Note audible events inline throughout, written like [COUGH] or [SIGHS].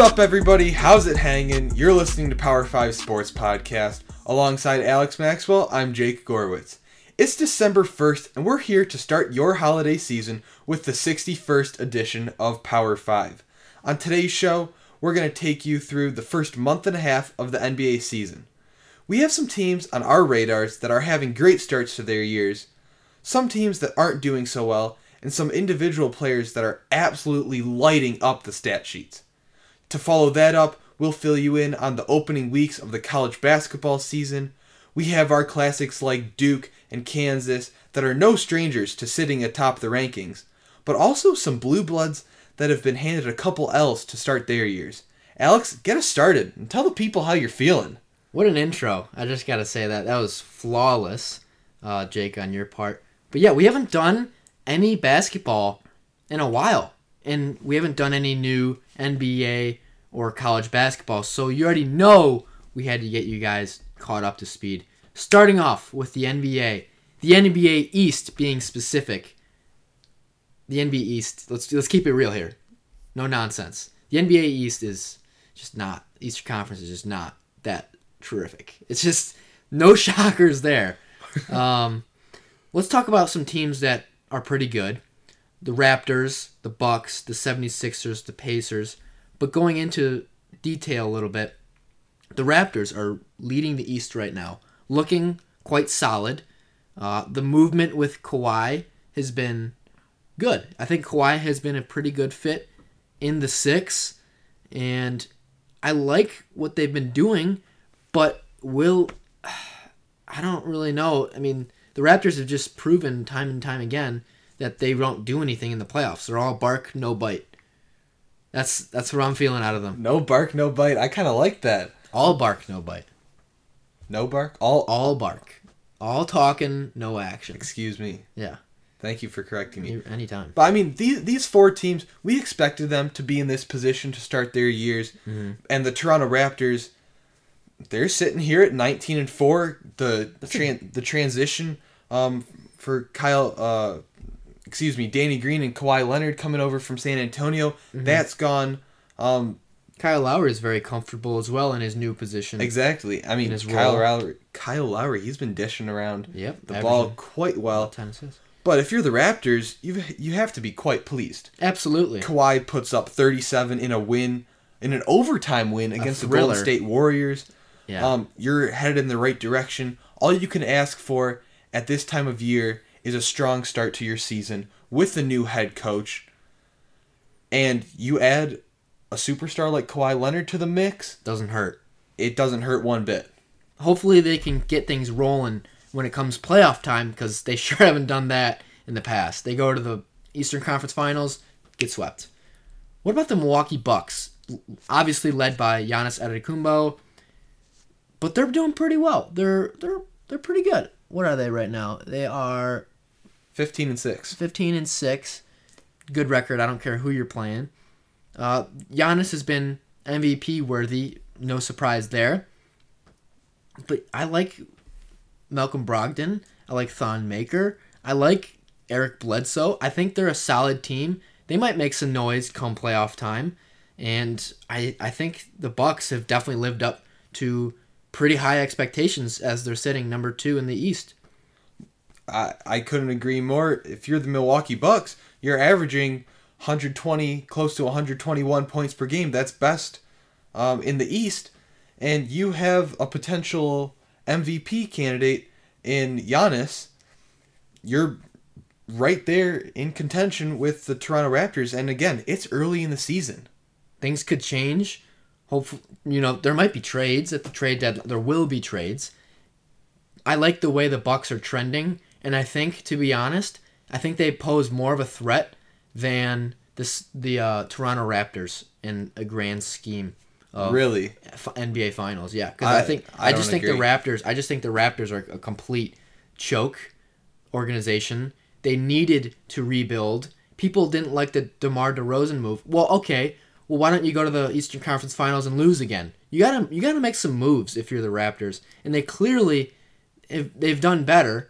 What's up, everybody? How's it hanging? You're listening to Power 5 Sports Podcast. Alongside Alex Maxwell, I'm Jake Gorwitz. It's December 1st, and we're here to start your holiday season with the 61st edition of Power 5. On today's show, we're going to take you through the first month and a half of the NBA season. We have some teams on our radars that are having great starts to their years, some teams that aren't doing so well, and some individual players that are absolutely lighting up the stat sheets. To follow that up, we'll fill you in on the opening weeks of the college basketball season. We have our classics like Duke and Kansas that are no strangers to sitting atop the rankings, but also some blue bloods that have been handed a couple L's to start their years. Alex, get us started and tell the people how you're feeling. What an intro. I just got to say that. That was flawless, uh, Jake, on your part. But yeah, we haven't done any basketball in a while. And we haven't done any new NBA or college basketball. So you already know we had to get you guys caught up to speed. Starting off with the NBA. The NBA East being specific. The NBA East, let's let's keep it real here. No nonsense. The NBA East is just not Eastern Conference is just not that terrific. It's just no [LAUGHS] shockers there. Um, let's talk about some teams that are pretty good. The Raptors, the Bucks, the 76ers, the Pacers. But going into detail a little bit, the Raptors are leading the East right now, looking quite solid. Uh, the movement with Kawhi has been good. I think Kawhi has been a pretty good fit in the six, and I like what they've been doing, but will [SIGHS] I don't really know. I mean, the Raptors have just proven time and time again that they don't do anything in the playoffs. They're all bark, no bite. That's that's what I'm feeling out of them. No bark, no bite. I kind of like that. All bark, no bite. No bark, all All bark. All talking, no action. Excuse me. Yeah. Thank you for correcting me. Anytime. But I mean, these these four teams, we expected them to be in this position to start their years, and the Toronto Raptors, they're sitting here at nineteen and four. The tran- the transition um, for Kyle, uh, excuse me, Danny Green and Kawhi Leonard coming over from San Antonio, that's gone. Um, Kyle Lowry is very comfortable as well in his new position. exactly. I mean, Kyle role. Lowry, Kyle Lowry, he's been dishing around Yep, the ball quite well. Ten assists. But if you're the Raptors, you you have to be quite pleased. Absolutely. Kawhi puts up 37 in a win, in an overtime win against the Golden. State Warriors. Yeah. Um, you're headed in the right direction. All you can ask for at this time of year is a strong start to your season with the new head coach. And you add a superstar like Kawhi Leonard to the mix, Doesn't hurt. it doesn't hurt one bit. hopefully they can get things rolling when it comes playoff time because they [LAUGHS] sure haven't done that in the past. They go to the Eastern Conference Finals, get swept. What about the Milwaukee Bucks? Obviously led by Giannis Antetokounmpo, but they're doing pretty well. They're they're they're pretty good. What are they right now? They are 15 and 6. 15 and 6. Good record. I don't care who you're playing. Uh, Giannis has been MVP worthy. No surprise there. But I like Malcolm Brogdon. I like Thon Maker. I like Eric Bledsoe. I think they're a solid team. They might make some noise come playoff time. And I, I think the Bucks have definitely lived up to pretty high expectations as they're sitting number two in the East. I, I couldn't agree more. If you're the Milwaukee Bucks, you're averaging 120, close to 121 points per game. That's best um, in the East. And you have a potential MVP candidate in Giannis. You're right there in contention with the Toronto Raptors. And again, it's early in the season. things could change. Hopefully, you know, there might be trades at the trade deadline. There will be trades. I like the way the Bucks are trending, and I think, to be honest, I think they pose more of a threat than this the uh, Toronto Raptors in a grand scheme of Really? F- NBA Finals. Yeah, because I, I- think I I, just think agree. the Raptors. I just think the Raptors are a complete choke organization. They needed to rebuild. People didn't like the DeMar DeRozan move. Well, okay. Well, why don't you go to the Eastern Conference Finals and lose again? You gotta you gotta make some moves if you're the Raptors, and they clearly, if they've done better.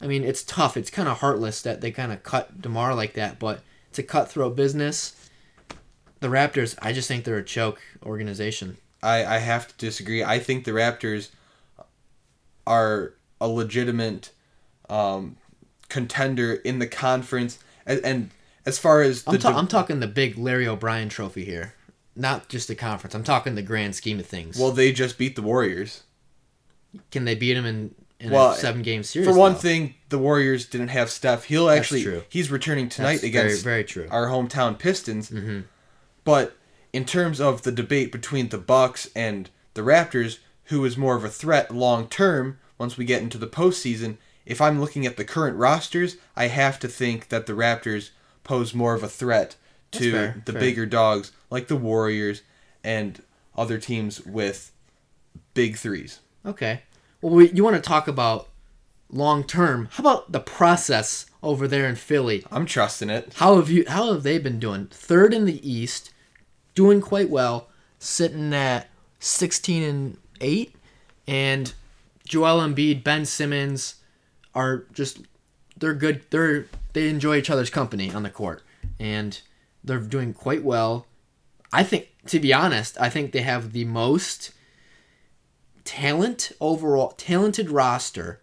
I mean, it's tough. It's kind of heartless that they kind of cut DeMar like that, but it's a cutthroat business. The Raptors, I just think they're a choke organization. I, I have to disagree. I think the Raptors are a legitimate um, contender in the conference, and, and as far as the I'm, ta- div- I'm talking the big Larry O'Brien trophy here, not just the conference. I'm talking the grand scheme of things. well, they just beat the Warriors. can they beat them in, in Well, a seven game series? For one thing, the Warriors didn't have Steph. He'll That's actually true. he's returning tonight That's against very, very true. our hometown Pistons. Mhm. But in terms of the debate between the Bucks and the Raptors, who is more of a threat long term once we get into the postseason, if I'm looking at the current rosters, I have to think that the Raptors pose more of a threat to fair, the fair. bigger dogs like the Warriors and other teams with big threes. Okay. Well, we, you want to talk about long term? How about the process over there in Philly? I'm trusting it. How have you? How have they been doing? Third in the East, doing quite well, sitting at sixteen and eight, and Joel Embiid, Ben Simmons are just they're good. They're they enjoy each other's company on the court, and they're doing quite well. I think, to be honest, I think they have the most talent overall, talented roster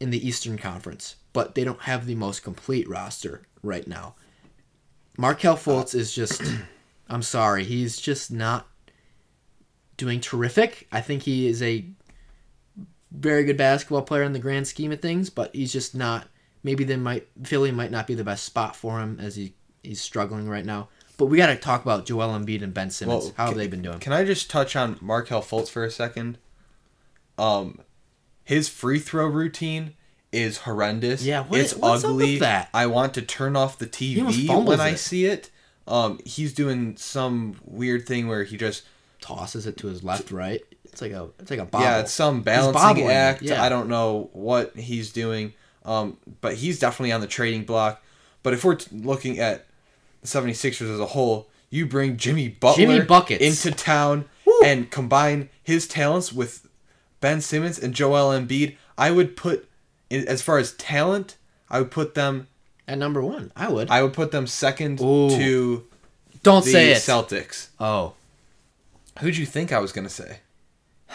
in the Eastern Conference, but they don't have the most complete roster right now. Markelle uh, Fultz is just, [CLEARS THROAT] I'm sorry, he's just not doing terrific. I think he is a very good basketball player in the grand scheme of things, but he's just not. Maybe they might Philly might not be the best spot for him as he he's struggling right now. But we got to talk about Joel Embiid and Ben Simmons. Well, How have can- they been doing? Can I just touch on Markelle Fultz for a second? Um, his free throw routine is horrendous. Yeah, what- it's ugly. with that? I want to turn off the TV when I it. see it. Um, he's doing some weird thing where he just Tosses it to his left, right. It's like a it's like a bobble. yeah, it's some balancing act. yeah. I don't know what he's doing. Um, but he's definitely on the trading block. But if we're t- looking at the 76ers as a whole, you bring Jimmy Butler Jimmy Buckets. into town and combine his talents with Ben Simmons and Joel Embiid. I would put, as far as talent, I would put them. at number one. I would. I would put them second Ooh. to Don't the say it. Celtics. oh, Who'd you think I was gonna say? [SIGHS]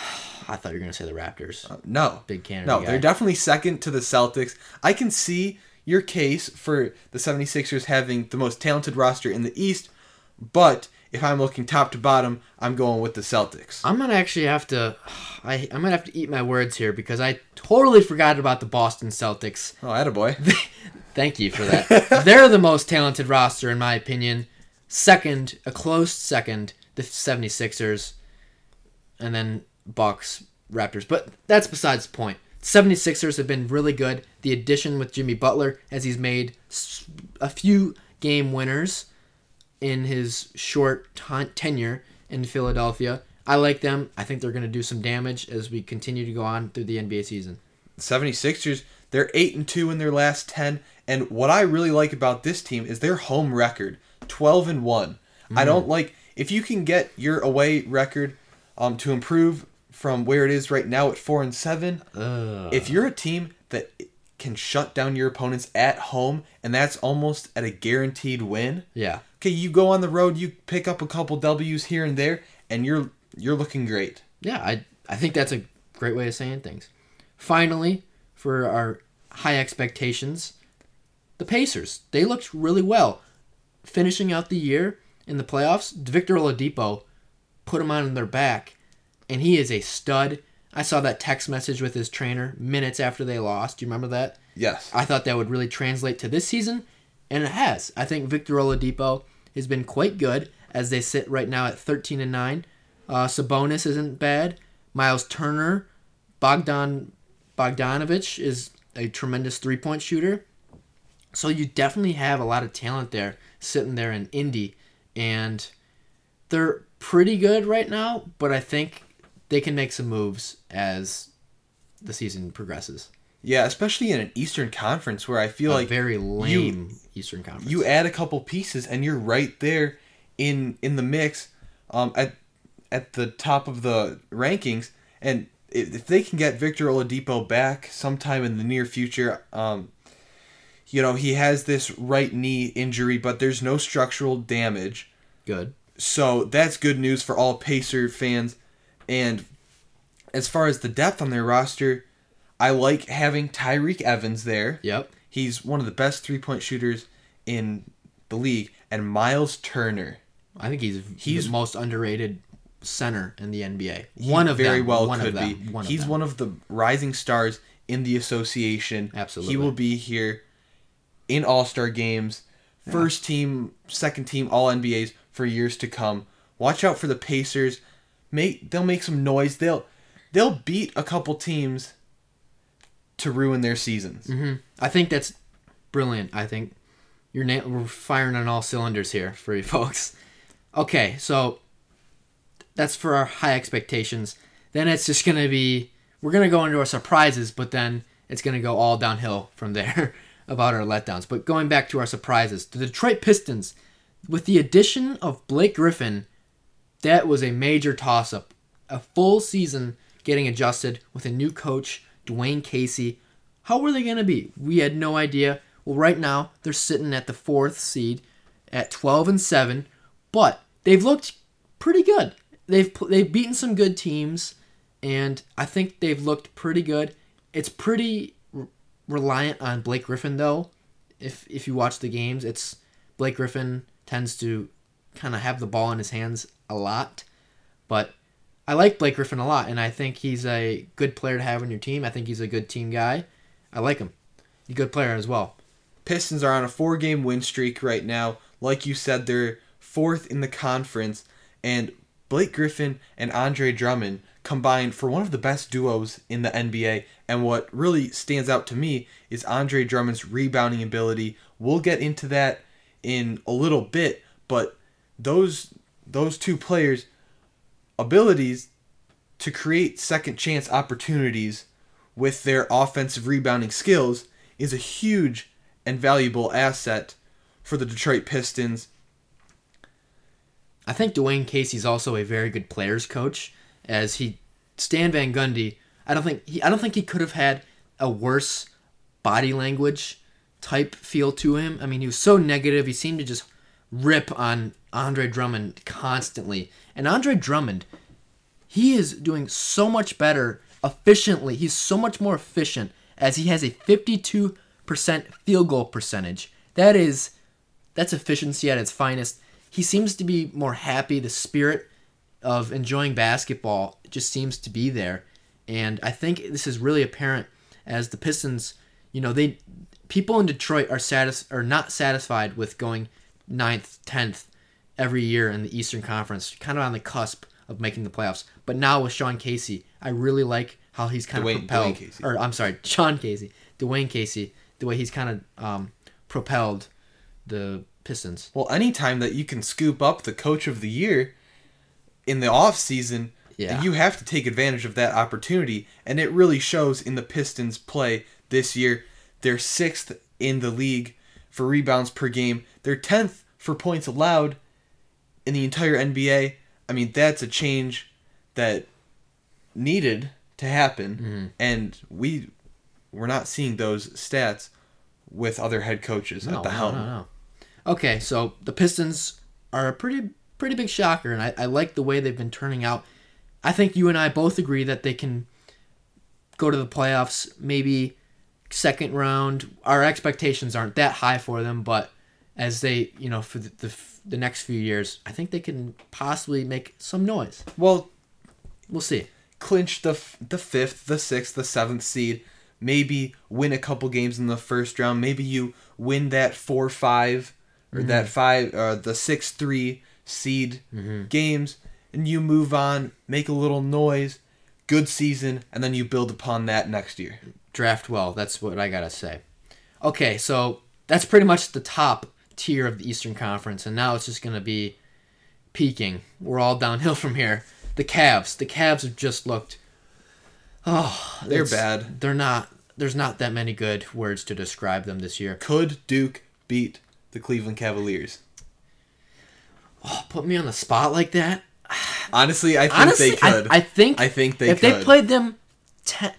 I thought you were gonna say the Raptors. Uh, no, Big Canada No, guy. they're definitely second to the Celtics. I can see your case for the 76ers having the most talented roster in the East, but if I'm looking top to bottom, I'm going with the Celtics. I'm gonna actually have to. I I'm gonna have to eat my words here because I totally forgot about the Boston Celtics. Oh, attaboy. [LAUGHS] Thank you for that. They're the most talented roster in my opinion. Second, a close second, the 76ers, and then Bucks, Raptors. But that's besides the point. 76ers have been really good. The addition with Jimmy Butler as he's made a few game winners in his short ti tenure in Philadelphia. I like them. I think they're going to do some damage as we continue to go on through the NBA season. 76ers, they're 8 and 2 in their last 10, and what I really like about this team is their home record, 12 and 1. I don't like if you can get your away record um, to improve from where it is right now at 4 and 7. Ugh. if you're a team that can shut down your opponents at home and that's almost at a guaranteed win Yeah. Okay you go on the road you pick up a couple w's here and there and you're you're looking great Yeah, I I think that's a great way of saying things. Finally, for our high expectations, the Pacers. They looked really well. Finishing out the year in the playoffs, Victor Oladipo put them on their back, and he is a stud. I saw that text message with his trainer minutes after they lost. Do you remember that? yes I thought that would really translate to this season, and it has. I think Victor Oladipo has been quite good as they sit right now at 13 and 9. Uh, Sabonis isn't bad. Miles Turner, Bogdan Bogdanovich is a tremendous three point shooter. So you definitely have a lot of talent there sitting there in Indy, and they're pretty good right now. But I think they can make some moves as the season progresses. Yeah especially in an eastern conference where i feel a like very lame Eastern Conference. you add a couple pieces and you're right there in in the mix um at at the top of the rankings and if, if they can get Victor Oladipo back sometime in the near future um you know he has this right knee injury but there's no structural damage good. So that's good news for all Pacer fans. And as far as the depth on their roster, I like having Tyreke Evans there. Yep. He's one of the best three point shooters in the league. And Miles Turner. I think he's He's- most underrated center in the NBA. One of them very them. well one could them. be. One He's one of the rising stars in the association. Absolutely. He will be here in All Star games, first team, second team, all NBAs for years to come. Watch out for the Pacers. Make they'll make some noise. They'll they'll beat a couple teams to ruin their seasons. hmm I think that's brilliant. I think you're na- we're firing on all cylinders here for you [LAUGHS] folks. Okay, so that's for our high expectations. Then it's just gonna be we're gonna go into our surprises, but then it's gonna go all downhill from there [LAUGHS] about our letdowns. But going back to our surprises, the Detroit Pistons, with the addition of Blake Griffin, that was a major toss up. A full season getting adjusted with a new coach, Dwane Casey. How were they going to be? We had no idea. Well, right now they're sitting at the fourth seed at 12 and 7, but they've looked pretty good. They've they've beaten some good teams and I think they've looked pretty good. It's pretty r- reliant on Blake Griffin though. If if you watch the games, it's Blake Griffin tends to kind of have the ball in his hands a lot. But I like Blake Griffin a lot, and I think he's a good player to have on your team. I think he's a good team guy. I like him. He's a good player as well. Pistons are on a four game win streak right now. Like you said, they're fourth in the conference. And Blake Griffin and Andre Drummond combined for one of the best duos in the NBA. And what really stands out to me is Andre Drummond's rebounding ability. We'll get into that in a little bit, but those those two players' abilities to create second chance opportunities with their offensive rebounding skills is a huge and valuable asset for the Detroit Pistons. I think Dwane Casey's also a very good players coach, as he Stan Van Gundy. I don't think he. I don't think he could have had a worse body language type feel to him. I mean, he was so negative. He seemed to just rip on Andre Drummond constantly, and Andre Drummond, he is doing so much better efficiently. He's so much more efficient as he has a 52% field goal percentage. That is that's efficiency at its finest. He seems to be more happy. The spirit of enjoying basketball just seems to be there. And I think this is really apparent as the Pistons, you know, they people in Detroit are satis- are not satisfied with going ninth, tenth every year in the Eastern Conference, kind of on the cusp of making the playoffs. But now with Sean Casey, I really like how he's kind Dwane- of propelled. Dwane Casey. Or I'm sorry, [LAUGHS] Sean Casey, Dwane Casey, the way he's kind of um, propelled the Pistons. Well, anytime that you can scoop up the coach of the year in the off season, Yeah. you have to take advantage of that opportunity, and it really shows in the Pistons' play this year. They're sixth in the league for rebounds per game. They're tenth for points allowed in the entire NBA. I mean, that's a change that needed to happen, Mm-hmm. and we we're not seeing those stats with other head coaches No, at the helm. no, no. Okay, so the Pistons are a pretty pretty big shocker, and I, I like the way they've been turning out. I think you and I both agree that they can go to the playoffs, maybe second round. Our expectations aren't that high for them, but as they, you know, for the, the, the next few years, I think they can possibly make some noise. Well, We'll see. clinch the f- the fifth, the sixth, the seventh seed. Maybe win a couple games in the first round. Maybe you win that four five or that five uh, the six three seed games, and you move on, make a little noise, good season, and then you build upon that next year. draft well. That's what I gotta say. Okay, so that's pretty much the top tier of the Eastern Conference, and now it's just gonna be peaking. We're all downhill [LAUGHS] from here. The Cavs. The Cavs have just looked. Oh, They're bad. They're not. There's not that many good words to describe them this year. Could Duke beat the Cleveland Cavaliers? Oh, put me on the spot like that. Honestly, I think Honestly, they could. I, I think I think they could if could. they played them ten,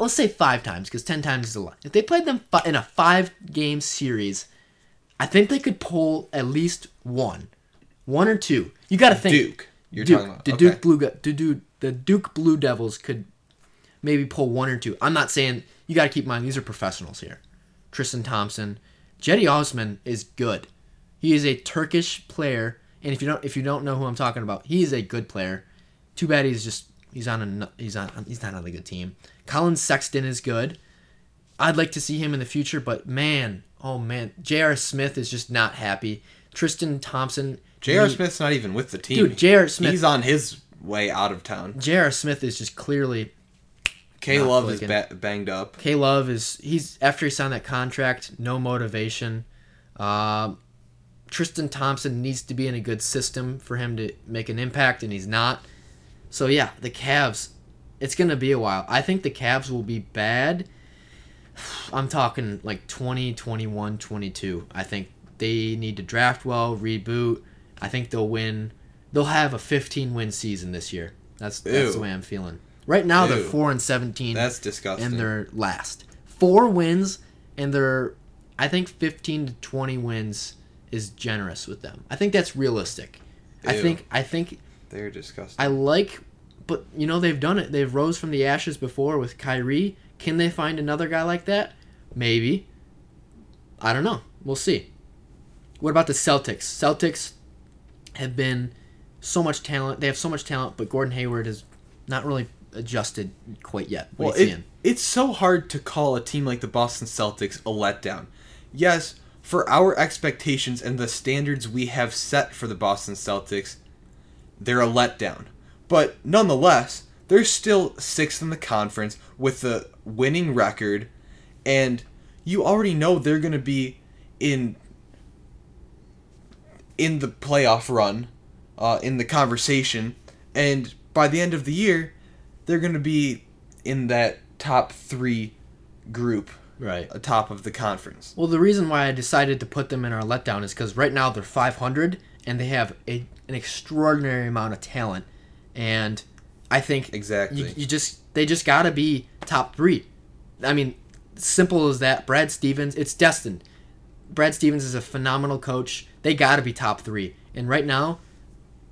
let's say five times because ten times is a lot. If they played them fi- in a five game series, I think they could pull at least one, one or two. You got to think Duke. You're Duke, talking about the okay. Duke Blue the Duke the Duke Blue Devils could maybe pull one or two. I'm not saying you got to keep in mind these are professionals here. Tristan Thompson, Cedi Osman is good. He is a Turkish player, and if you don't if you don't know who I'm talking about, he is a good player. Too bad he's just he's on a he's on he's not on a good team. Collin Sexton is good. I'd like to see him in the future, but man, oh man, J.R. Smith is just not happy. Tristan Thompson, J.R. Smith's not even with the team. Dude, J.R. Smith- He's on his way out of town. J.R. Smith is just clearly K Love is ba- banged up. K Love is he's after he signed that contract, no motivation. Um, Tristan Thompson needs to be in a good system for him to make an impact, and he's not. So yeah, the Cavs, it's gonna be a while. I think the Cavs will be bad. I'm talking like 20, 21, 22. I think they need to draft well, reboot. I think they'll win. They'll have a 15 win season this year. That's that's Ew. the way I'm feeling. Right now they're four and 17 That's disgusting. and they're last. Four wins, and they're, I think, 15 to 20 wins is generous with them. I think that's realistic. I think, I think, They're disgusting. I like, but you know they've done it. They've rose from the ashes before with Kyrie. Can they find another guy like that? Maybe. I don't know. We'll see. What about the Celtics? Celtics have been so much talent. They have so much talent, but Gordon Hayward has not really adjusted quite yet. What well, it, it's so hard to call a team like the Boston Celtics a letdown. Yes, for our expectations and the standards we have set for the Boston Celtics, they're a letdown. But nonetheless, they're still sixth in the conference with a winning record, and you already know they're going to be in in the playoff run, uh, in the conversation, and by the end of the year, they're going to be in that top three group, Right. atop of the conference. Well, the reason why I decided to put them in our letdown is because right now they're 500 and they have a, an extraordinary amount of talent, and I think Exactly. you, you just they just gotta be top three. I mean, simple as that. Brad Stevens, it's destined. Brad Stevens is a phenomenal coach. They gotta be top three, and right now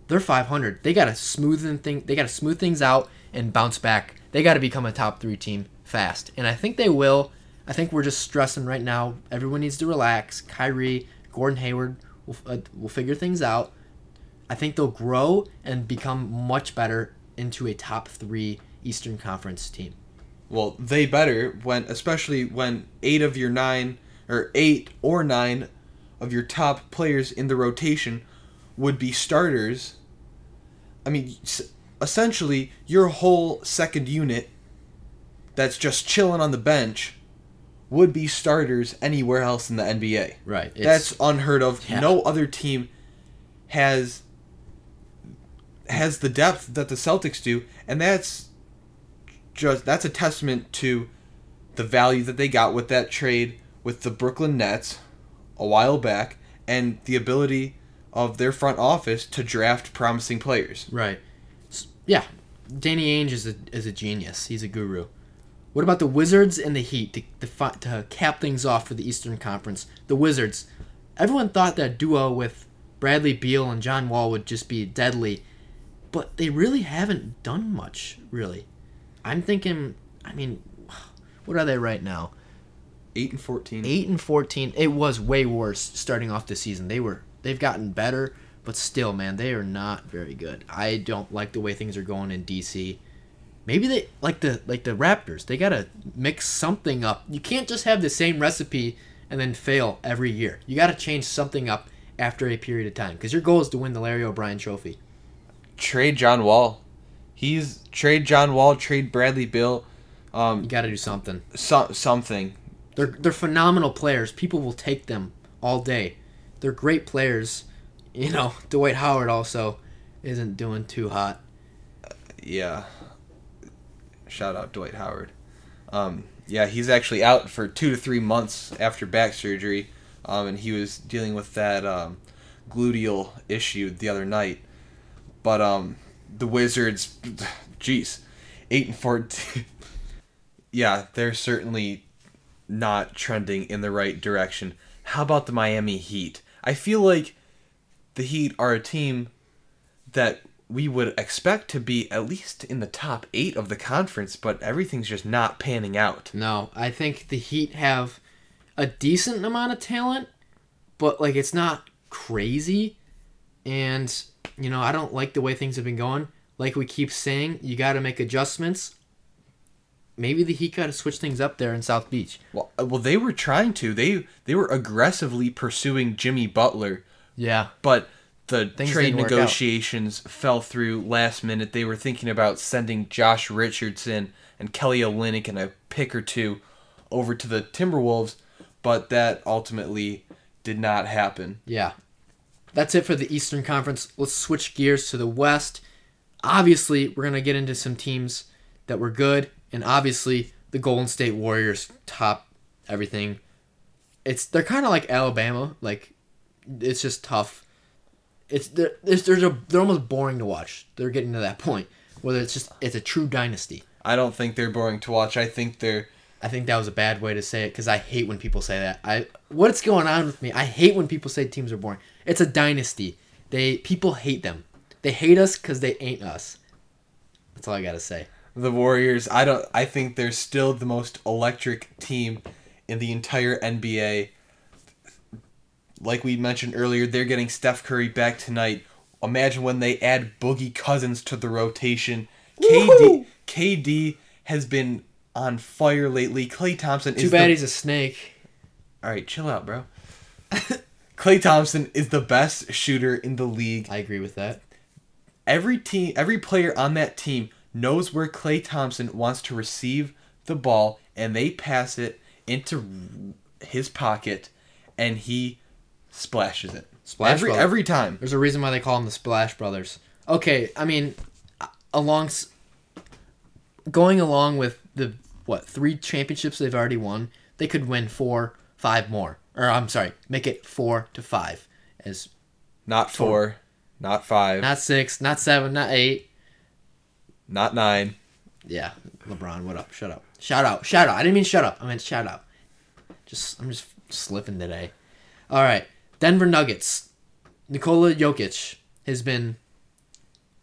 they're 500. They gotta smoothen thing. They gotta smooth things out and bounce back. They gotta become a top three team fast, and I think they will. I think we're just stressing right now. Everyone needs to relax. Kyrie, Gordon Hayward will uh, will figure things out. I think they'll grow and become much better into a top three Eastern Conference team. Well, they better when, especially when eight of your nine or eight or nine of your top players in the rotation would be starters. I mean, essentially, your whole second unit that's just chilling on the bench would be starters anywhere else in the NBA. Right. That's unheard of. Yeah. No other team has has the depth that the Celtics do, and that's just that's a testament to the value that they got with that trade with the Brooklyn Nets a while back and the ability of their front office to draft promising players. right. Yeah, Danny Ainge is a is a genius. He's a guru. What about the Wizards and the Heat to, to, to cap things off for the Eastern Conference? The Wizards. Everyone thought that duo with Bradley Beal and John Wall would just be deadly, but they really haven't done much, really. I'm thinking, I mean, what are they right now? 8 and 14. eight and fourteen. It was way worse starting off the season. They were they've gotten better, but still, man, they are not very good. I don't like the way things are going in DC. Maybe they like the like the Raptors. They gotta mix something up. You can't just have the same recipe and then fail every year. You gotta change something up after a period of time because your goal is to win the Larry O'Brien Trophy. Trade John Wall. He's trade John Wall, trade Bradley Beal, um You gotta do something. so, something. They're they're phenomenal players. People will take them all day. They're great players. You know, [LAUGHS] Dwight Howard also isn't doing too hot. Yeah. Shout out Dwight Howard. Um, yeah, he's actually out for two to three months after back surgery, um, and he was dealing with that um, gluteal issue the other night. But um, the Wizards, [SIGHS] jeez, eight and fourteen. [LAUGHS] yeah, they're certainly not trending in the right direction. How about the Miami Heat? I feel like the Heat are a team that we would expect to be at least in the top eight of the conference, but everything's just not panning out. No, I think the Heat have a decent amount of talent, but like it's not crazy. And you know, I don't like the way things have been going. Like we keep saying, you got to make adjustments. Maybe the Heat got to switch things up there in South Beach. Well, uh, well, they were trying to. They they were aggressively pursuing Jimmy Butler, Yeah, but the Things trade didn't work out. negotiations fell through last minute. They were thinking about sending Josh Richardson and Kelly Olynyk and a pick or two over to the Timberwolves, but that ultimately did not happen. Yeah. That's it for the Eastern Conference. Let's switch gears to the West. Obviously, we're going to get into some teams that were good, and obviously, the Golden State Warriors top everything. It's they're kind of like Alabama, like it's just tough. It's they're, they're they're almost boring to watch. They're getting to that point where it's just it's a true dynasty. I don't think they're boring to watch. I think they're I think that was a bad way to say it because I hate when people say that. I what's going on with me? I hate when people say teams are boring. It's a dynasty. They people hate them. They hate us because they ain't us. That's all I gotta say. the Warriors. I don't. I think they're still the most electric team in the entire NBA. Like we mentioned earlier, they're getting Steph Curry back tonight. Imagine when they add Boogie Cousins to the rotation. KD KD has been on fire lately. Klay Thompson Too is bad the, he's a snake. all right. Chill out, bro. [LAUGHS] Klay Thompson is the best shooter in the league. I agree with that. every team every player on that team knows where Klay Thompson wants to receive the ball and they pass it into his pocket and he splashes it. Splash every Brother. every time. There's a reason why they call him the Splash Brothers. Okay, I mean, along going along with the what three championships they've already won, they could win four, five more. Or I'm sorry, make it four to five, as Not 4, not 5, not, six, not seven, not eight. not 9. Yeah, LeBron, what up? Shut up. Shout out, shout out. I didn't mean shut up. I meant shout out. Just I'm just slipping today. All right, Denver Nuggets. Nikola Jokic has been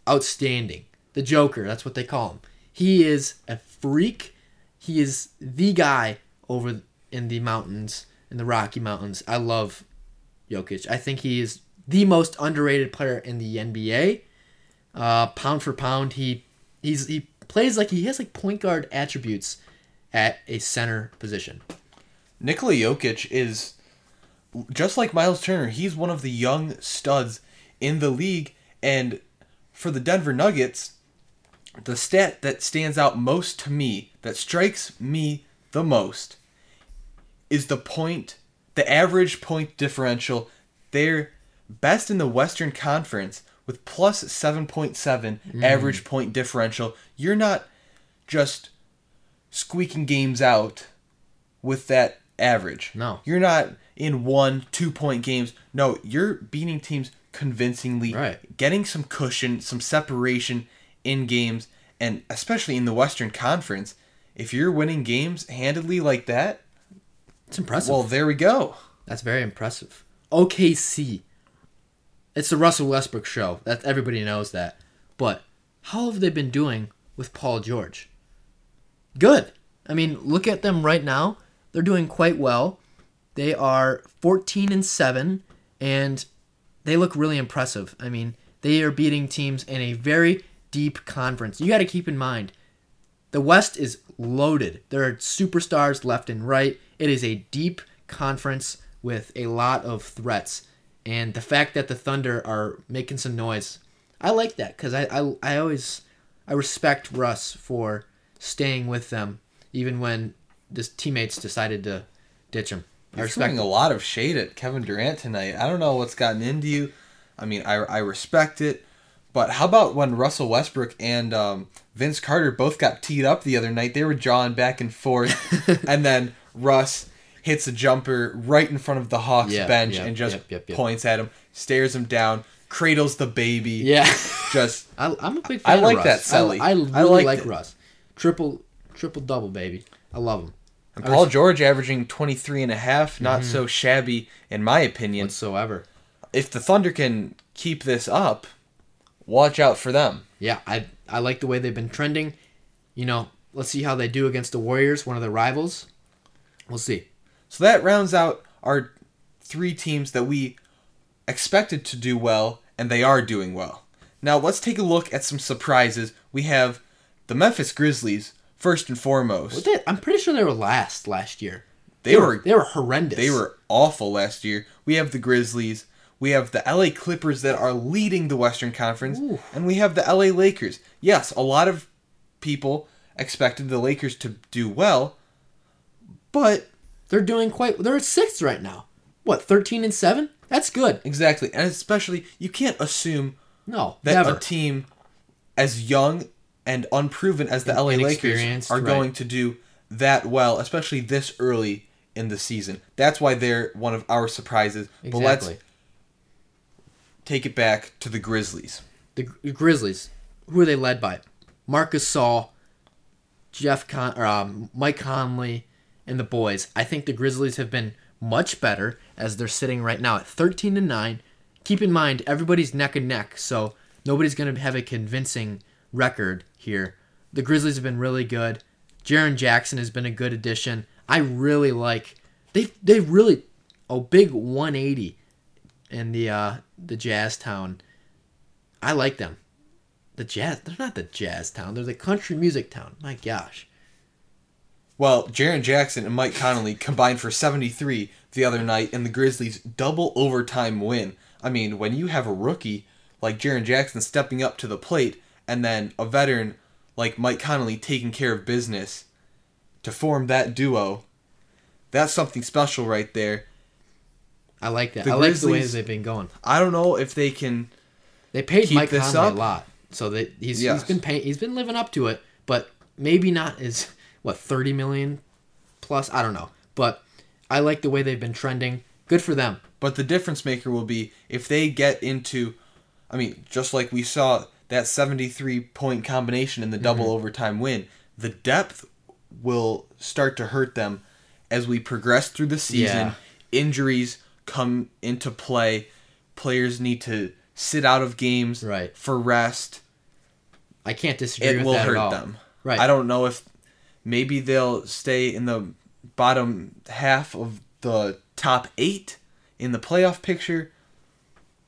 outstanding. The Joker, that's what they call him. He is a freak. He is the guy over in the mountains, in the Rocky Mountains. I love Jokic. I think he is the most underrated player in the NBA. Uh, pound for pound, he he's he plays like he has like point guard attributes at a center position. Nikola Jokic is just like Miles Turner. He's one of the young studs in the league, and for the Denver Nuggets, the stat that stands out most to me, that strikes me the most, is the point, the average point differential. They're best in the Western Conference with plus 7.7 mm. average point differential. You're not just squeaking games out with that average. No. You're not in one, two point games. No, you're beating teams convincingly, Right. getting some cushion, some separation in games, and especially in the Western Conference. If you're winning games handedly like that, It's impressive. well, there we go. That's very impressive. OKC. It's the Russell Westbrook show. That everybody knows that. But how have they been doing with Paul George? Good. I mean, look at them right now. They're doing quite well. They are 14 and 7 and they look really impressive. I mean, they are beating teams in a very deep conference. You got to keep in mind the West is loaded. There are superstars left and right. It is a deep conference with a lot of threats. And the fact that the Thunder are making some noise, I like that because I, I, I always I respect Russ for staying with them even when his teammates decided to ditch him. I You're throwing a lot of shade at Kevin Durant tonight. I don't know what's gotten into you. I mean, I, I respect it. But how about when Russell Westbrook and um, Vince Carter both got teed up the other night? They were jawing back and forth. [LAUGHS] and then Russ hits a jumper right in front of the Hawks Yeah, bench and just points at him, stares him down, cradles the baby. Yeah. Just [LAUGHS] I, I'm a big fan. I like that. Sully. I, I really I like it. Russ. Triple triple double, baby. I love him. and Paul George averaging 23 and a half, not Mm-hmm. so shabby in my opinion. Whatsoever. if the Thunder can keep this up, watch out for them. Yeah, I I like the way they've been trending. You know, let's see how they do against the Warriors, one of their rivals. We'll see. So that rounds out our three teams that we expected to do well, and they are doing well. Now let's take a look at some surprises. We have the Memphis Grizzlies first and foremost. They- I'm pretty sure they were last last year. They were they were horrendous. they were awful last year. We have the Grizzlies. We have the LA Clippers that are leading the Western Conference, Ooh. and we have the LA Lakers. Yes, a lot of people expected the Lakers to do well, but They're doing quite. They're at sixth right now. What, thirteen and seven? That's good. exactly, and especially you can't assume No, that never. a team as young and unproven as the LA Lakers are right. going to do that well, especially this early in the season. That's why they're one of our surprises. But let's exactly. Take it back to the Grizzlies. The Gri- Grizzlies. Who are they led by? Marc Gasol, Jeff Con, or, um, Mike Conley, and the boys. I think the Grizzlies have been much better as they're sitting right now at 13 to 9. Keep in mind everybody's neck and neck, so nobody's going to have a convincing record here. The Grizzlies have been really good. Jaren Jackson has been a good addition. I really like they they really a big 180 in the uh the Jazz Town. I like them. The jazz they're not the jazz town, they're the country music town. My gosh. Well, Jaren Jackson and Mike Conley combined for 73 the other night in the Grizzlies' double overtime win. I mean, when you have a rookie like Jaren Jackson stepping up to the plate and then a veteran like Mike Conley taking care of business to form that duo, that's something special right there. I like that. The I like the way they've been going. I don't know if they can They paid Keep Mike this Conley up? a lot. So that he's Yes. he's been paying he's been living up to it, but maybe not as [LAUGHS] what, 30 million plus, I don't know. But I like the way they've been trending. Good for them. But the difference maker will be if they get into, I mean, just like we saw that 73 point combination in the double Mm-hmm. overtime win, the depth will start to hurt them as we progress through the season. Yeah. Injuries come into play. Players need to sit out of games Right. for rest. I can't disagree It with will that hurt at all. them. Right. I don't know if maybe they'll stay in the bottom half of the top eight in the playoff picture.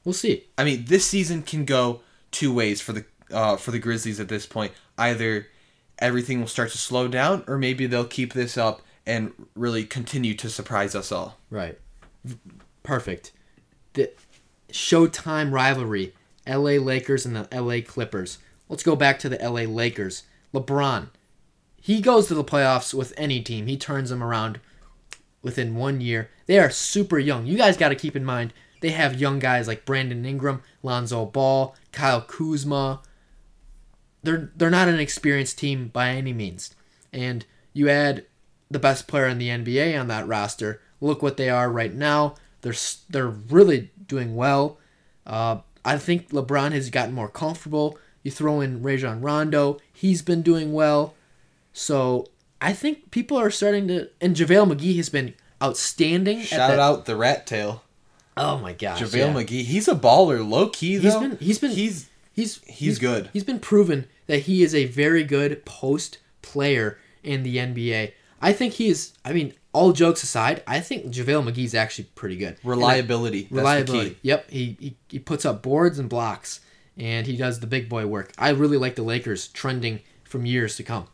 We'll see. I mean, this season can go two ways for the uh, for the Grizzlies at this point. Either everything will start to slow down, or maybe they'll keep this up and really continue to surprise us all. Right. Perfect. The Showtime rivalry, LA Lakers and the LA Clippers. Let's go back to the LA Lakers. LeBron. He goes to the playoffs with any team. He turns them around within one year. They are super young. You guys got to keep in mind they have young guys like Brandon Ingram, Lonzo Ball, Kyle Kuzma. They're they're not an experienced team by any means. And you add the best player in the NBA on that roster. Look what they are right now. They're they're really doing well. Uh, I think LeBron has gotten more comfortable. You throw in Rajon Rondo, he's been doing well. So I think people are starting to. And JaVale McGee has been outstanding. at Shout that- out the Rat Tail, Oh my gosh. JaVale yeah. McGee. He's a baller, low key though. He's been he's been he's he's he's good. He's been proven that he is a very good post player in the NBA. I think he is. I mean, all jokes aside, I think JaVale McGee's actually pretty good. I- reliability. That's reliability. The key. Yep. He, he he puts up boards and blocks, and he does the big boy work. I really like the Lakers trending from years to come.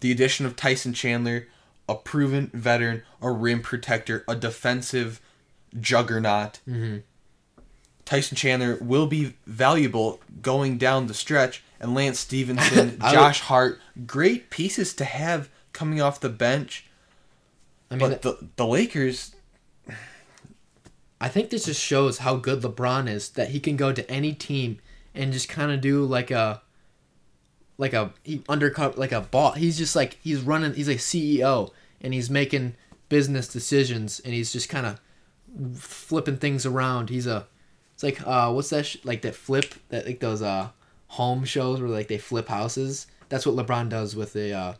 The addition of Tyson Chandler, a proven veteran, a rim protector, a defensive juggernaut. Mm-hmm. Tyson Chandler will be valuable going down the stretch, and Lance [LAUGHS] Stephenson, I would- Josh Hart, great pieces to have coming off the bench. I mean, But the the Lakers, I think this just shows how good LeBron is that he can go to any team and just kind of do like a like a he undercut like a ball. He's just like he's running. He's a CEO and he's making business decisions and he's just kind of flipping things around. He's a it's like uh what's that sh- like that flip that like those uh home shows where like they flip houses. That's what LeBron does with the uh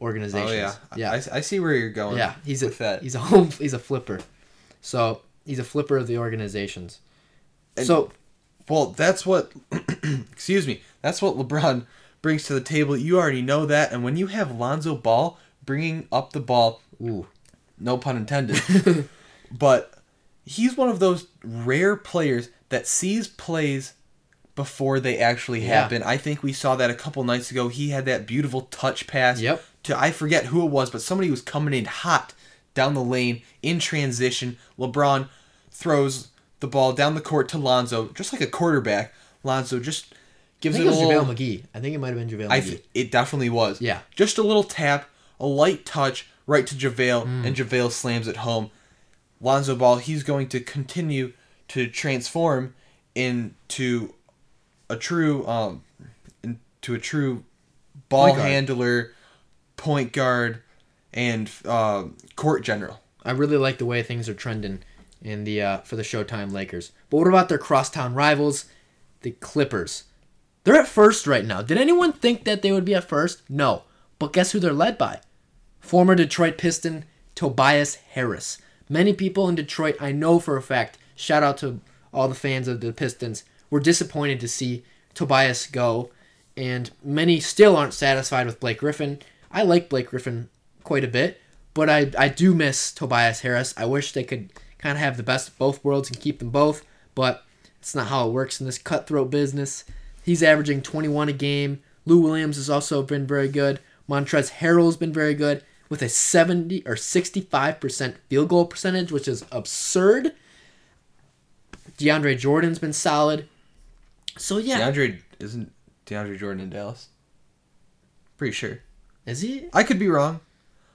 organizations. oh yeah, yeah. I, I see where you're going. Yeah, he's a that. he's a home he's a flipper. So he's a flipper of the organizations. And- so Well, that's what, [CLEARS THROAT] excuse me, that's what LeBron brings to the table. You already know that. And when you have Lonzo Ball bringing up the ball, Ooh. no pun intended, [LAUGHS] but he's one of those rare players that sees plays before they actually Yeah. happen. I think we saw that a couple nights ago. He had that beautiful touch pass Yep. To I forget who it was, but somebody was coming in hot down the lane in transition. LeBron throws the ball down the court to Lonzo, just like a quarterback. Lonzo just I gives think it it a little. JaVale McGee. I think it might have been JaVale I McGee. it definitely was. Yeah. Just a little tap, a light touch right to JaVale, Mm. and JaVale slams it home. Lonzo Ball, he's going to continue to transform into a true um into a true ball handler, point guard, and uh, court general. I really like the way things are trending in the uh, for the Showtime Lakers. But what about their crosstown rivals, the Clippers? They're at first right now. Did anyone think that they would be at first? No. But guess who they're led by? Former Detroit Piston Tobias Harris. Many people in Detroit, I know for a fact, shout out to all the fans of the Pistons, were disappointed to see Tobias go, and many still aren't satisfied with Blake Griffin. I like Blake Griffin quite a bit, but I, I do miss Tobias Harris. I wish they could kind of have the best of both worlds and keep them both, but it's not how it works in this cutthroat business. He's averaging 21 a game. Lou Williams has also been very good. Montrez Harrell's been very good with a 70 or 65% field goal percentage, which is absurd. DeAndre Jordan's been solid. So yeah, DeAndre isn't DeAndre Jordan in Dallas. Pretty sure. Is he? I could be wrong,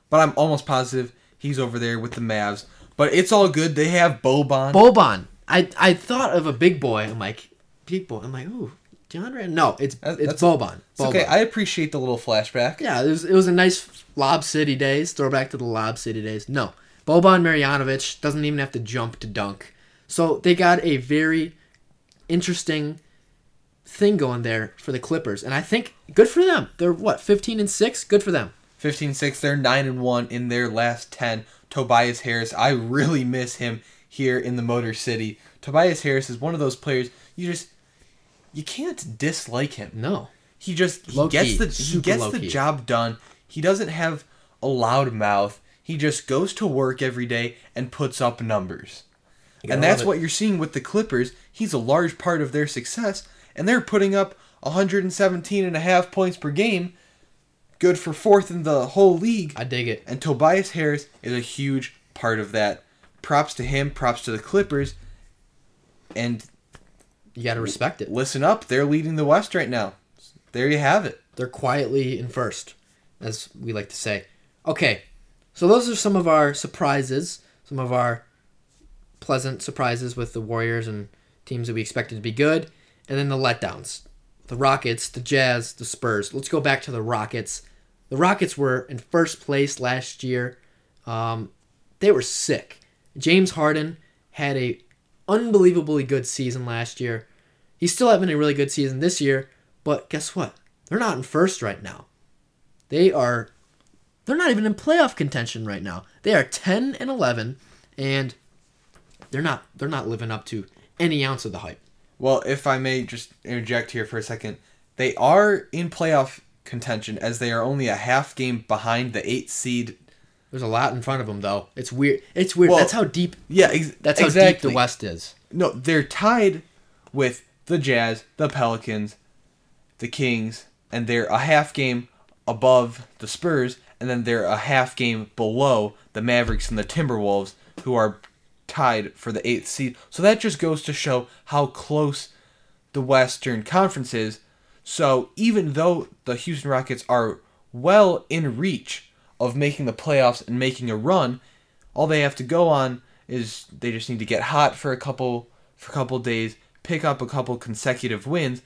but I'm almost positive he's over there with the Mavs. But it's all good. They have Boban. Boban. I I thought of a big boy. I'm like big boy. I'm like ooh DeAndre. No, it's it's that's- Boban. it's okay. I appreciate the little flashback. Yeah, it was, it was a nice Lob City days. Throwback to the Lob City days. No, Boban Marjanovic doesn't even have to jump to dunk. So they got a very interesting thing going there for the Clippers, and I think good for them. They're what 15 and six. Good for them. 15-6. They're nine and one in their last ten. Tobias Harris. I really miss him here in the Motor City. Tobias Harris is one of those players you just you can't dislike him. No, He just he gets the he gets the job done. He doesn't have a loud mouth. He just goes to work every day and puts up numbers. And that's it. what you're seeing with the Clippers. He's a large part of their success and they're putting up 117 and a half points per game. Good for fourth in the whole league. I dig it. And Tobias Harris is a huge part of that. Props to him, props to the Clippers. And You got to respect it. listen up, they're leading the West right now. There you have it. They're quietly in first, as we like to say. Okay, so those are some of our surprises, some of our pleasant surprises with the Warriors and teams that we expected to be good, and then the letdowns. The Rockets, the Jazz, the Spurs. Let's go back to the Rockets. The Rockets were in first place last year. Um, they were sick. James Harden had a unbelievably good season last year. He's still having a really good season this year, but guess what? They're not in first right now. They are they're not even in playoff contention right now. They are 10 and 11 and they're not they're not living up to any ounce of the hype. Well, if I may just interject here for a second, they are in playoff contention as they are only a half game behind the eight seed. There's a lot in front of them though. It's weird. It's weird. Well, that's how deep Yeah, ex- that's how exactly. deep the West is. No, they're tied with the Jazz, the Pelicans, the Kings, and they're a half game above the Spurs, and then they're a half game below the Mavericks and the Timberwolves, who are tied for the eighth seed. So that just goes to show how close the Western Conference is. So even though the Houston Rockets are well in reach of making the playoffs and making a run, all they have to go on is they just need to get hot for a couple for a couple days, pick up a couple consecutive wins,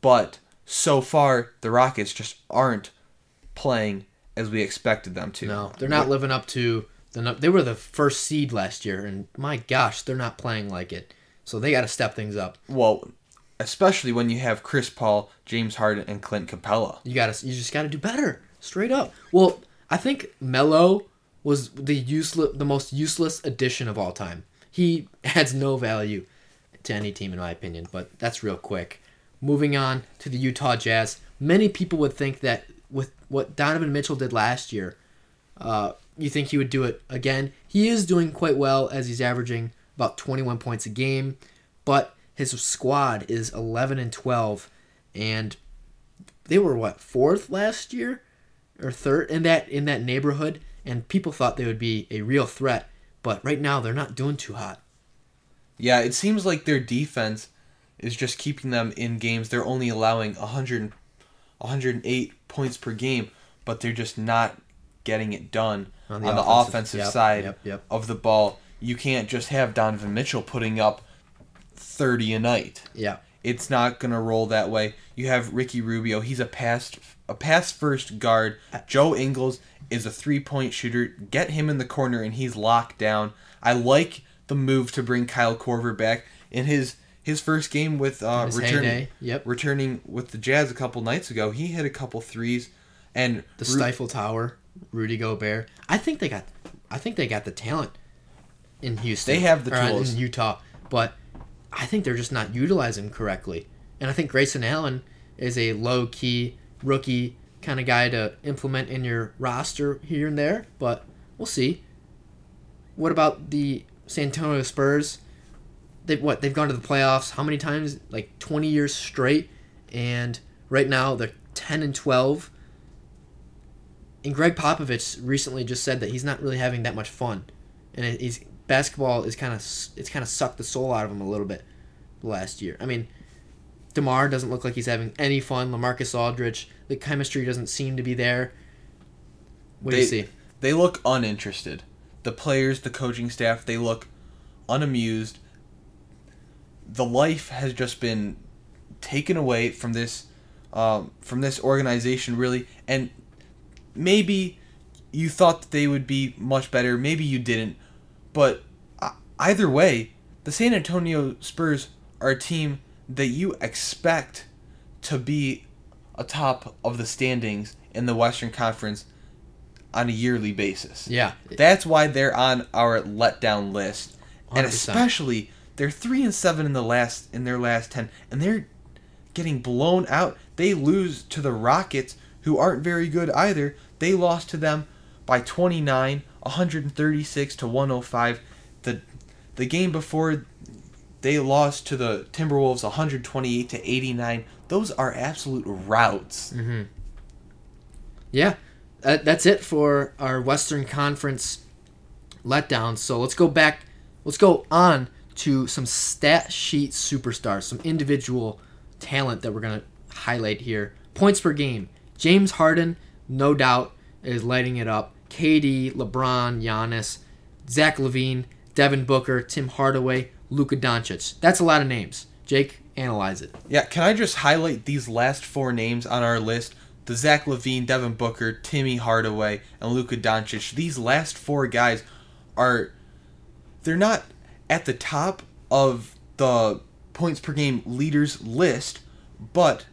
but so far the Rockets just aren't playing as we expected them to. No, they're not living up to they were the first seed last year and my gosh, they're not playing like it. So they got to step things up. Well, especially when you have Chris Paul, James Harden, and Clint Capela. You got to you just got to do better. Straight up. Well, I think Melo was the useless the most useless addition of all time. He [LAUGHS] adds no value. to any team in my opinion, but that's real quick. Moving on to the Utah Jazz. Many people would think that with what Donovan Mitchell did last year, uh, you think he would do it again. He is doing quite well as he's averaging about 21 points a game, but his squad is 11 and 12, and they were what fourth last year or third in that in that neighborhood, and people thought they would be a real threat, but right now they're not doing too hot. Yeah, it seems like their defense is just keeping them in games. They're only allowing 100, 108 points per game, but they're just not getting it done on the, on offensive, the offensive yep, side yep, yep. of the ball. You can't just have Donovan Mitchell putting up 30 a night. Yeah. It's not going to roll that way. You have Ricky Rubio. He's a pass a pass first guard. Joe Ingles is a three-point shooter. Get him in the corner and he's locked down. I like the move to bring Kyle Korver back in his his first game with uh, returning yep. returning with the Jazz a couple nights ago. He hit a couple threes and the Ru- Stifle Tower, Rudy Gobert. I think they got I think they got the talent in Houston. They have the uh, tools in Utah, but I think they're just not utilizing correctly. And I think Grayson Allen is a low key rookie kind of guy to implement in your roster here and there, but we'll see. What about the San Antonio Spurs? They what they've gone to the playoffs how many times? Like 20 years straight, and right now they're 10 and 12. And Gregg Popovich recently just said that he's not really having that much fun, and he's basketball is kind of it's kind of sucked the soul out of him a little bit last year. I mean, Demar doesn't look like he's having any fun. LaMarcus Aldridge, the chemistry doesn't seem to be there. What they, do you see? They look uninterested. The players, the coaching staff, they look unamused. The life has just been taken away from this um, from this organization really and maybe you thought that they would be much better maybe you didn't but either way, the San Antonio Spurs are a team that you expect to be atop of the standings in the Western Conference on a yearly basis. Yeah. That's why they're on our letdown list. 100%. And especially they're 3 and 7 in the last in their last 10 and they're getting blown out. They lose to the Rockets who aren't very good either. They lost to them by 29 136 to 105. The the game before they lost to the Timberwolves 128 to 89. Those are absolute routes. Mm-hmm. Yeah, that's it for our Western Conference letdowns. So let's go back. Let's go on to some stat sheet superstars, some individual talent that we're gonna highlight here. Points per game. James Harden, no doubt, is lighting it up. KD, LeBron, Giannis, Zach LaVine, Devin Booker, Tim Hardaway, Luka Doncic. That's a lot of names. Jake, analyze it. Yeah, can I just highlight these last four names on our list? The Zach LaVine, Devin Booker, Timmy Hardaway, and Luka Doncic. These last four guys are they're not at the top of the points per game leaders list, but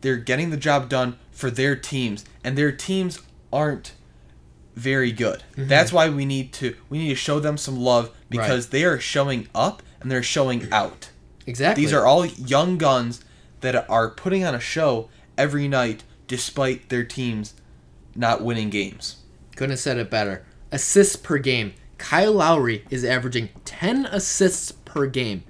they're getting the job done for their teams, and their teams aren't very good. Mm-hmm. That's why we need to we need to show them some love because right. they are showing up and they're showing out. Exactly. These are all young guns that are putting on a show every night despite their teams not winning games. Couldn't have said it better. Assists per game. Kyle Lowry is averaging 10 assists per game.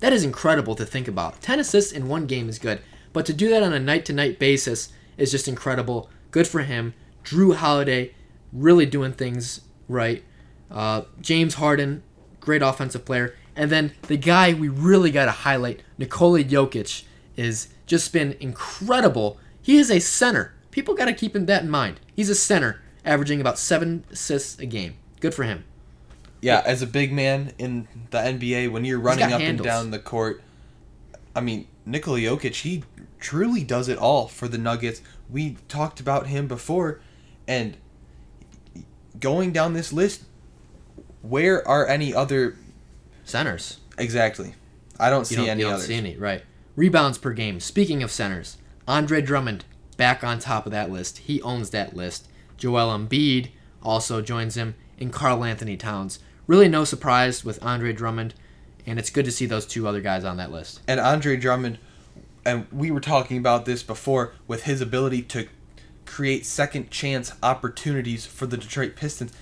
That is incredible to think about. 10 assists in one game is good, but to do that on a night to night basis is just incredible. Good for him. Jrue Holiday really doing things right. Uh, James Harden, great offensive player. And then the guy we really got to highlight, Nikola Jokic, is just been incredible. He is a center. People got to keep that in mind. He's a center, averaging about seven assists a game. Good for him. Yeah, as a big man in the NBA, when you're running up handles. and down the court, I mean, Nikola Jokic, he truly does it all for the Nuggets. We talked about him before, and going down this list, where are any other centers? Exactly. I don't you see don't, any you don't others. see any, right. Rebounds per game. Speaking of centers, Andre Drummond back on top of that list. He owns that list. Joel Embiid also joins him, and Karl Anthony Towns. Really no surprise with Andre Drummond and it's good to see those two other guys on that list. And Andre Drummond, and we were talking about this before with his ability to create second chance opportunities for the Detroit Pistons.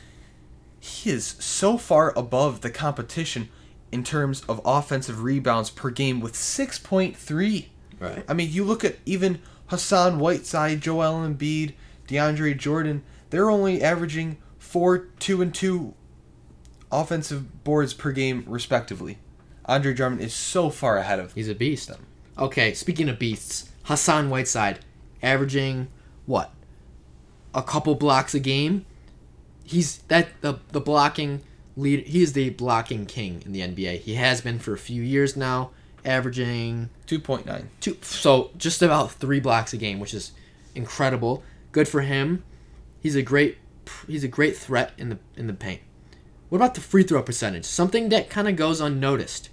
He is so far above the competition in terms of offensive rebounds per game with 6.3. Right. I mean, you look at even Hassan Whiteside, Joel Embiid, DeAndre Jordan, they're only averaging 4, 2, and 2 offensive boards per game, respectively. Andre Drummond is so far ahead of He's a beast. Okay, speaking of beasts, Hassan Whiteside, averaging what? A couple blocks a game. He's that the the blocking lead. He is the blocking king in the NBA. He has been for a few years now, averaging 2.9. two. So just about three blocks a game, which is incredible. Good for him. He's a great he's a great threat in the in the paint. What about the free throw percentage? Something that kind of goes unnoticed.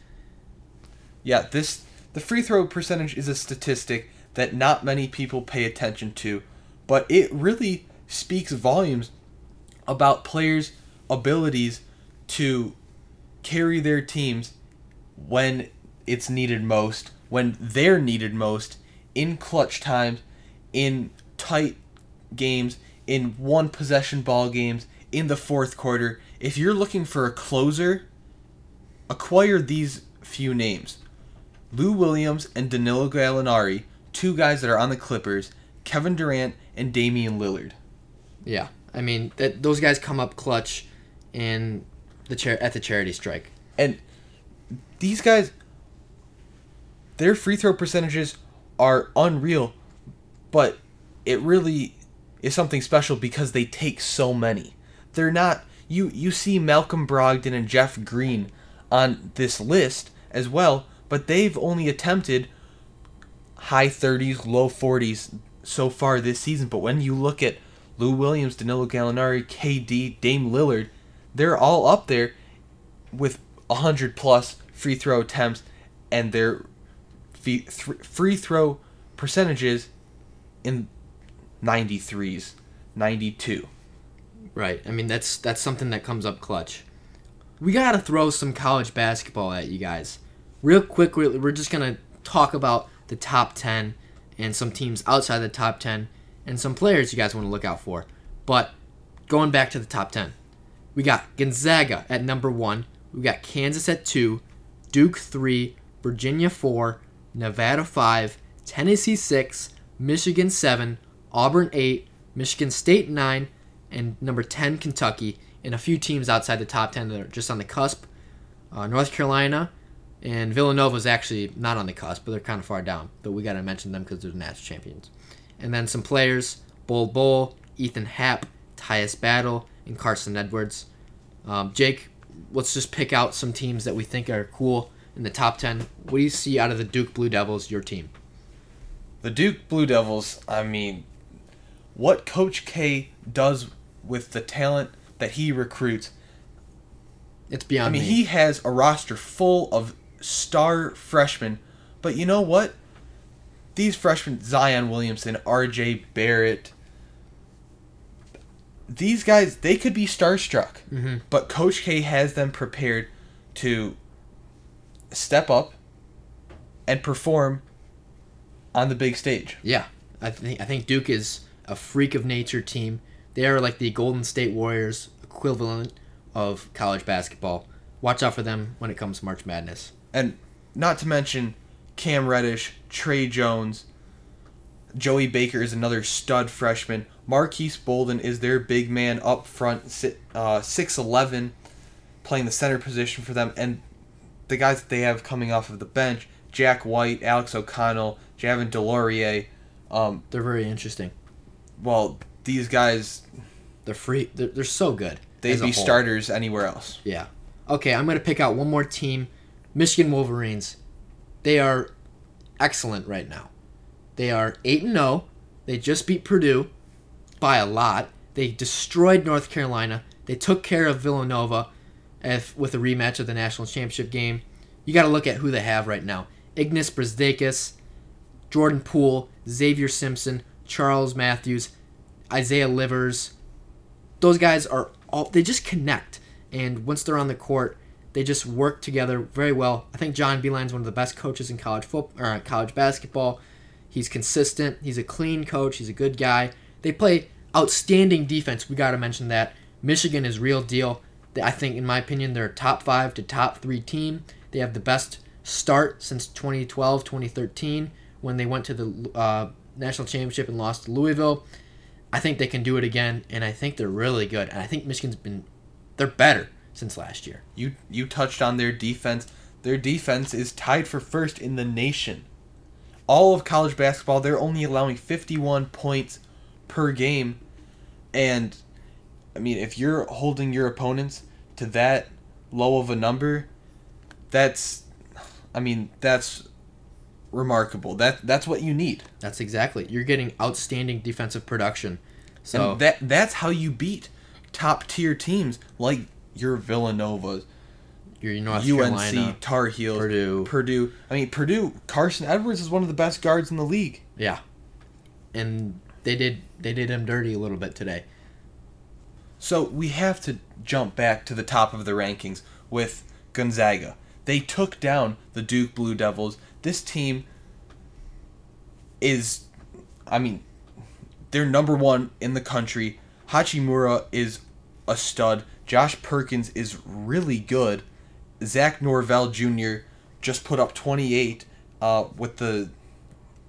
Yeah, this the free throw percentage is a statistic that not many people pay attention to, but it really speaks volumes about players' abilities to carry their teams when it's needed most, when they're needed most, in clutch times, in tight games, in one possession ball games, in the fourth quarter. If you're looking for a closer, acquire these few names. Lou Williams and Danilo Gallinari, two guys that are on the Clippers, Kevin Durant and Damian Lillard. Yeah, I mean that those guys come up clutch in the chair at the charity strike. And these guys their free throw percentages are unreal, but it really is something special because they take so many. They're not you you see Malcolm Brogdon and Jeff Green on this list as well, but they've only attempted high 30s, low 40s so far this season. But when you look at Lou Williams, Danilo Gallinari, KD, Dame Lillard, they're all up there with 100 plus free throw attempts and their free throw percentages in 93s, 92. Right. I mean that's that's something that comes up clutch. We gotta throw some college basketball at you guys, real quick. We're, just gonna talk about the top ten and some teams outside the top ten and some players you guys want to look out for. But going back to the top ten, we got Gonzaga at number one. We got Kansas at two, Duke three, Virginia four, Nevada five, Tennessee six, Michigan seven, Auburn eight, Michigan State nine, and number ten Kentucky, and a few teams outside the top ten that are just on the cusp. Uh, North Carolina and Villanova is actually not on the cusp, but they're kind of far down. But we got to mention them because they're the national champions. And then some players: Bol Bol, Ethan Happ, Tyus Battle, and Carson Edwards. Um, Jake, let's just pick out some teams that we think are cool in the top ten. What do you see out of the Duke Blue Devils, your team? The Duke Blue Devils, I mean, what Coach K does with the talent that he recruits. It's beyond I mean, me. he has a roster full of star freshmen, but you know what? These freshmen, Zion Williamson, R.J. Barrett, these guys, they could be starstruck, Mhm. but Coach K has them prepared to step up and perform on the big stage. Yeah, I think I think Duke is a freak of nature team. They are like the Golden State Warriors equivalent of college basketball. Watch out for them when it comes to March Madness. And not to mention Cam Reddish, Tre Jones, Joey Baker is another stud freshman. Marques Bolden is their big man up front, si- uh, 6'11, playing the center position for them. And the guys that they have coming off of the bench Jack White, Alex O'Connell, Javin DeLaurier. Um, They're very interesting. well, these guys, They're free. They're, they're so good. they'd be whole. starters anywhere else. Yeah. Okay, I'm gonna pick out one more team. Michigan Wolverines. They are excellent right now. They are eight and zero. They just beat Purdue by a lot. They destroyed North Carolina. They took care of Villanova, if, with a rematch of the national championship game. You got to look at who they have right now: Ignas Brazdeikis, Jordan Poole, Xavier Simpson, Charles Matthews, Isaiah Livers. Those guys are all they just connect, and once they're on the court, they just work together very well. I think John Beilein's one of the best coaches in college football or uh, college basketball. He's consistent. He's a clean coach. He's a good guy. They play outstanding defense. We got to mention that. Michigan is real deal. I think, in my opinion, they're a top five to top three team. They have the best start since 2012, 2013, when they went to the uh, national championship and lost to Louisville. I think they can do it again, and I think they're really good. And I think Michigan's been, they're better since last year. You you touched on their defense. Their defense is tied for first in the nation. All of college basketball, they're only allowing 51 points per game, and I mean, if you're holding your opponents to that low of a number, that's, I mean, that's remarkable. That that's what you need. That's exactly. You're getting outstanding defensive production. So and that that's how you beat top tier teams like your Villanova, your North UNC, Carolina, Tar Heels, Purdue. Purdue. I mean, Purdue. Carson Edwards is one of the best guards in the league. Yeah, and they did they did him dirty a little bit today. So we have to jump back to the top of the rankings with Gonzaga. They took down the Duke Blue Devils. This team is, I mean, they're number one in the country. Hachimura is a stud. Josh Perkins is really good. Zach Norvell Jr. just put up 28 uh, with the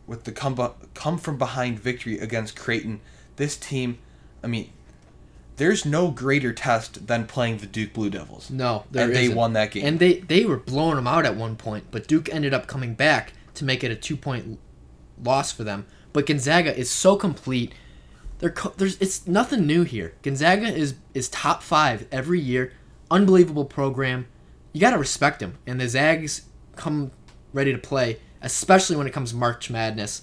with the come, come from behind victory against Creighton. This team, I mean, there's no greater test than playing the Duke Blue Devils. No, and they isn't. won that game. And they they were blowing them out at one point, but Duke ended up coming back to make it a two point loss for them. But Gonzaga is so complete. They're, there's it's nothing new here. Gonzaga is is top five every year. Unbelievable program. You got to respect them. And the Zags come ready to play, especially when it comes March Madness.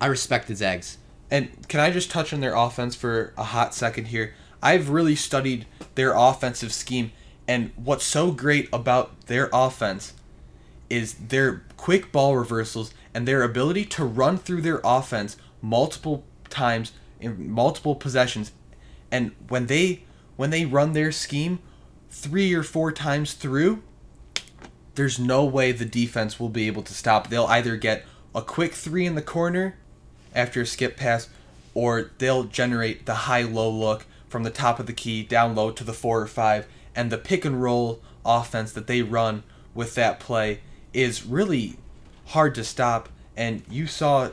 I respect the Zags. And can I just touch on their offense for a hot second here? I've really studied their offensive scheme, and what's so great about their offense is their quick ball reversals and their ability to run through their offense multiple times in multiple possessions. And when they when they run their scheme three or four times through, there's no way the defense will be able to stop. They'll either get a quick three in the corner after a skip pass, or they'll generate the high low look from the top of the key down low to the four or five, and the pick and roll offense that they run with that play is really hard to stop. And you saw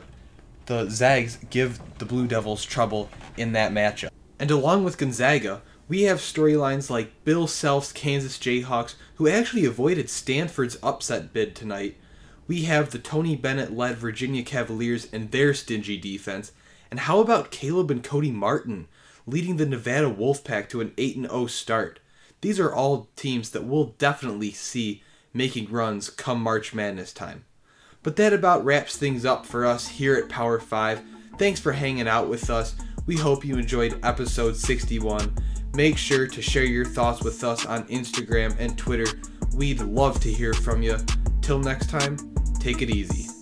the Zags give the Blue Devils trouble in that matchup. And along with Gonzaga, we have storylines like Bill Self's Kansas Jayhawks, who actually avoided Stanford's upset bid tonight. We have the Tony Bennett led Virginia Cavaliers and their stingy defense. And how about Caleb and Cody Martin leading the Nevada Wolfpack to an 8 0 start? These are all teams that we'll definitely see making runs come March Madness time. But that about wraps things up for us here at Power 5. Thanks for hanging out with us. We hope you enjoyed episode 61. Make sure to share your thoughts with us on Instagram and Twitter. We'd love to hear from you. Till next time, take it easy.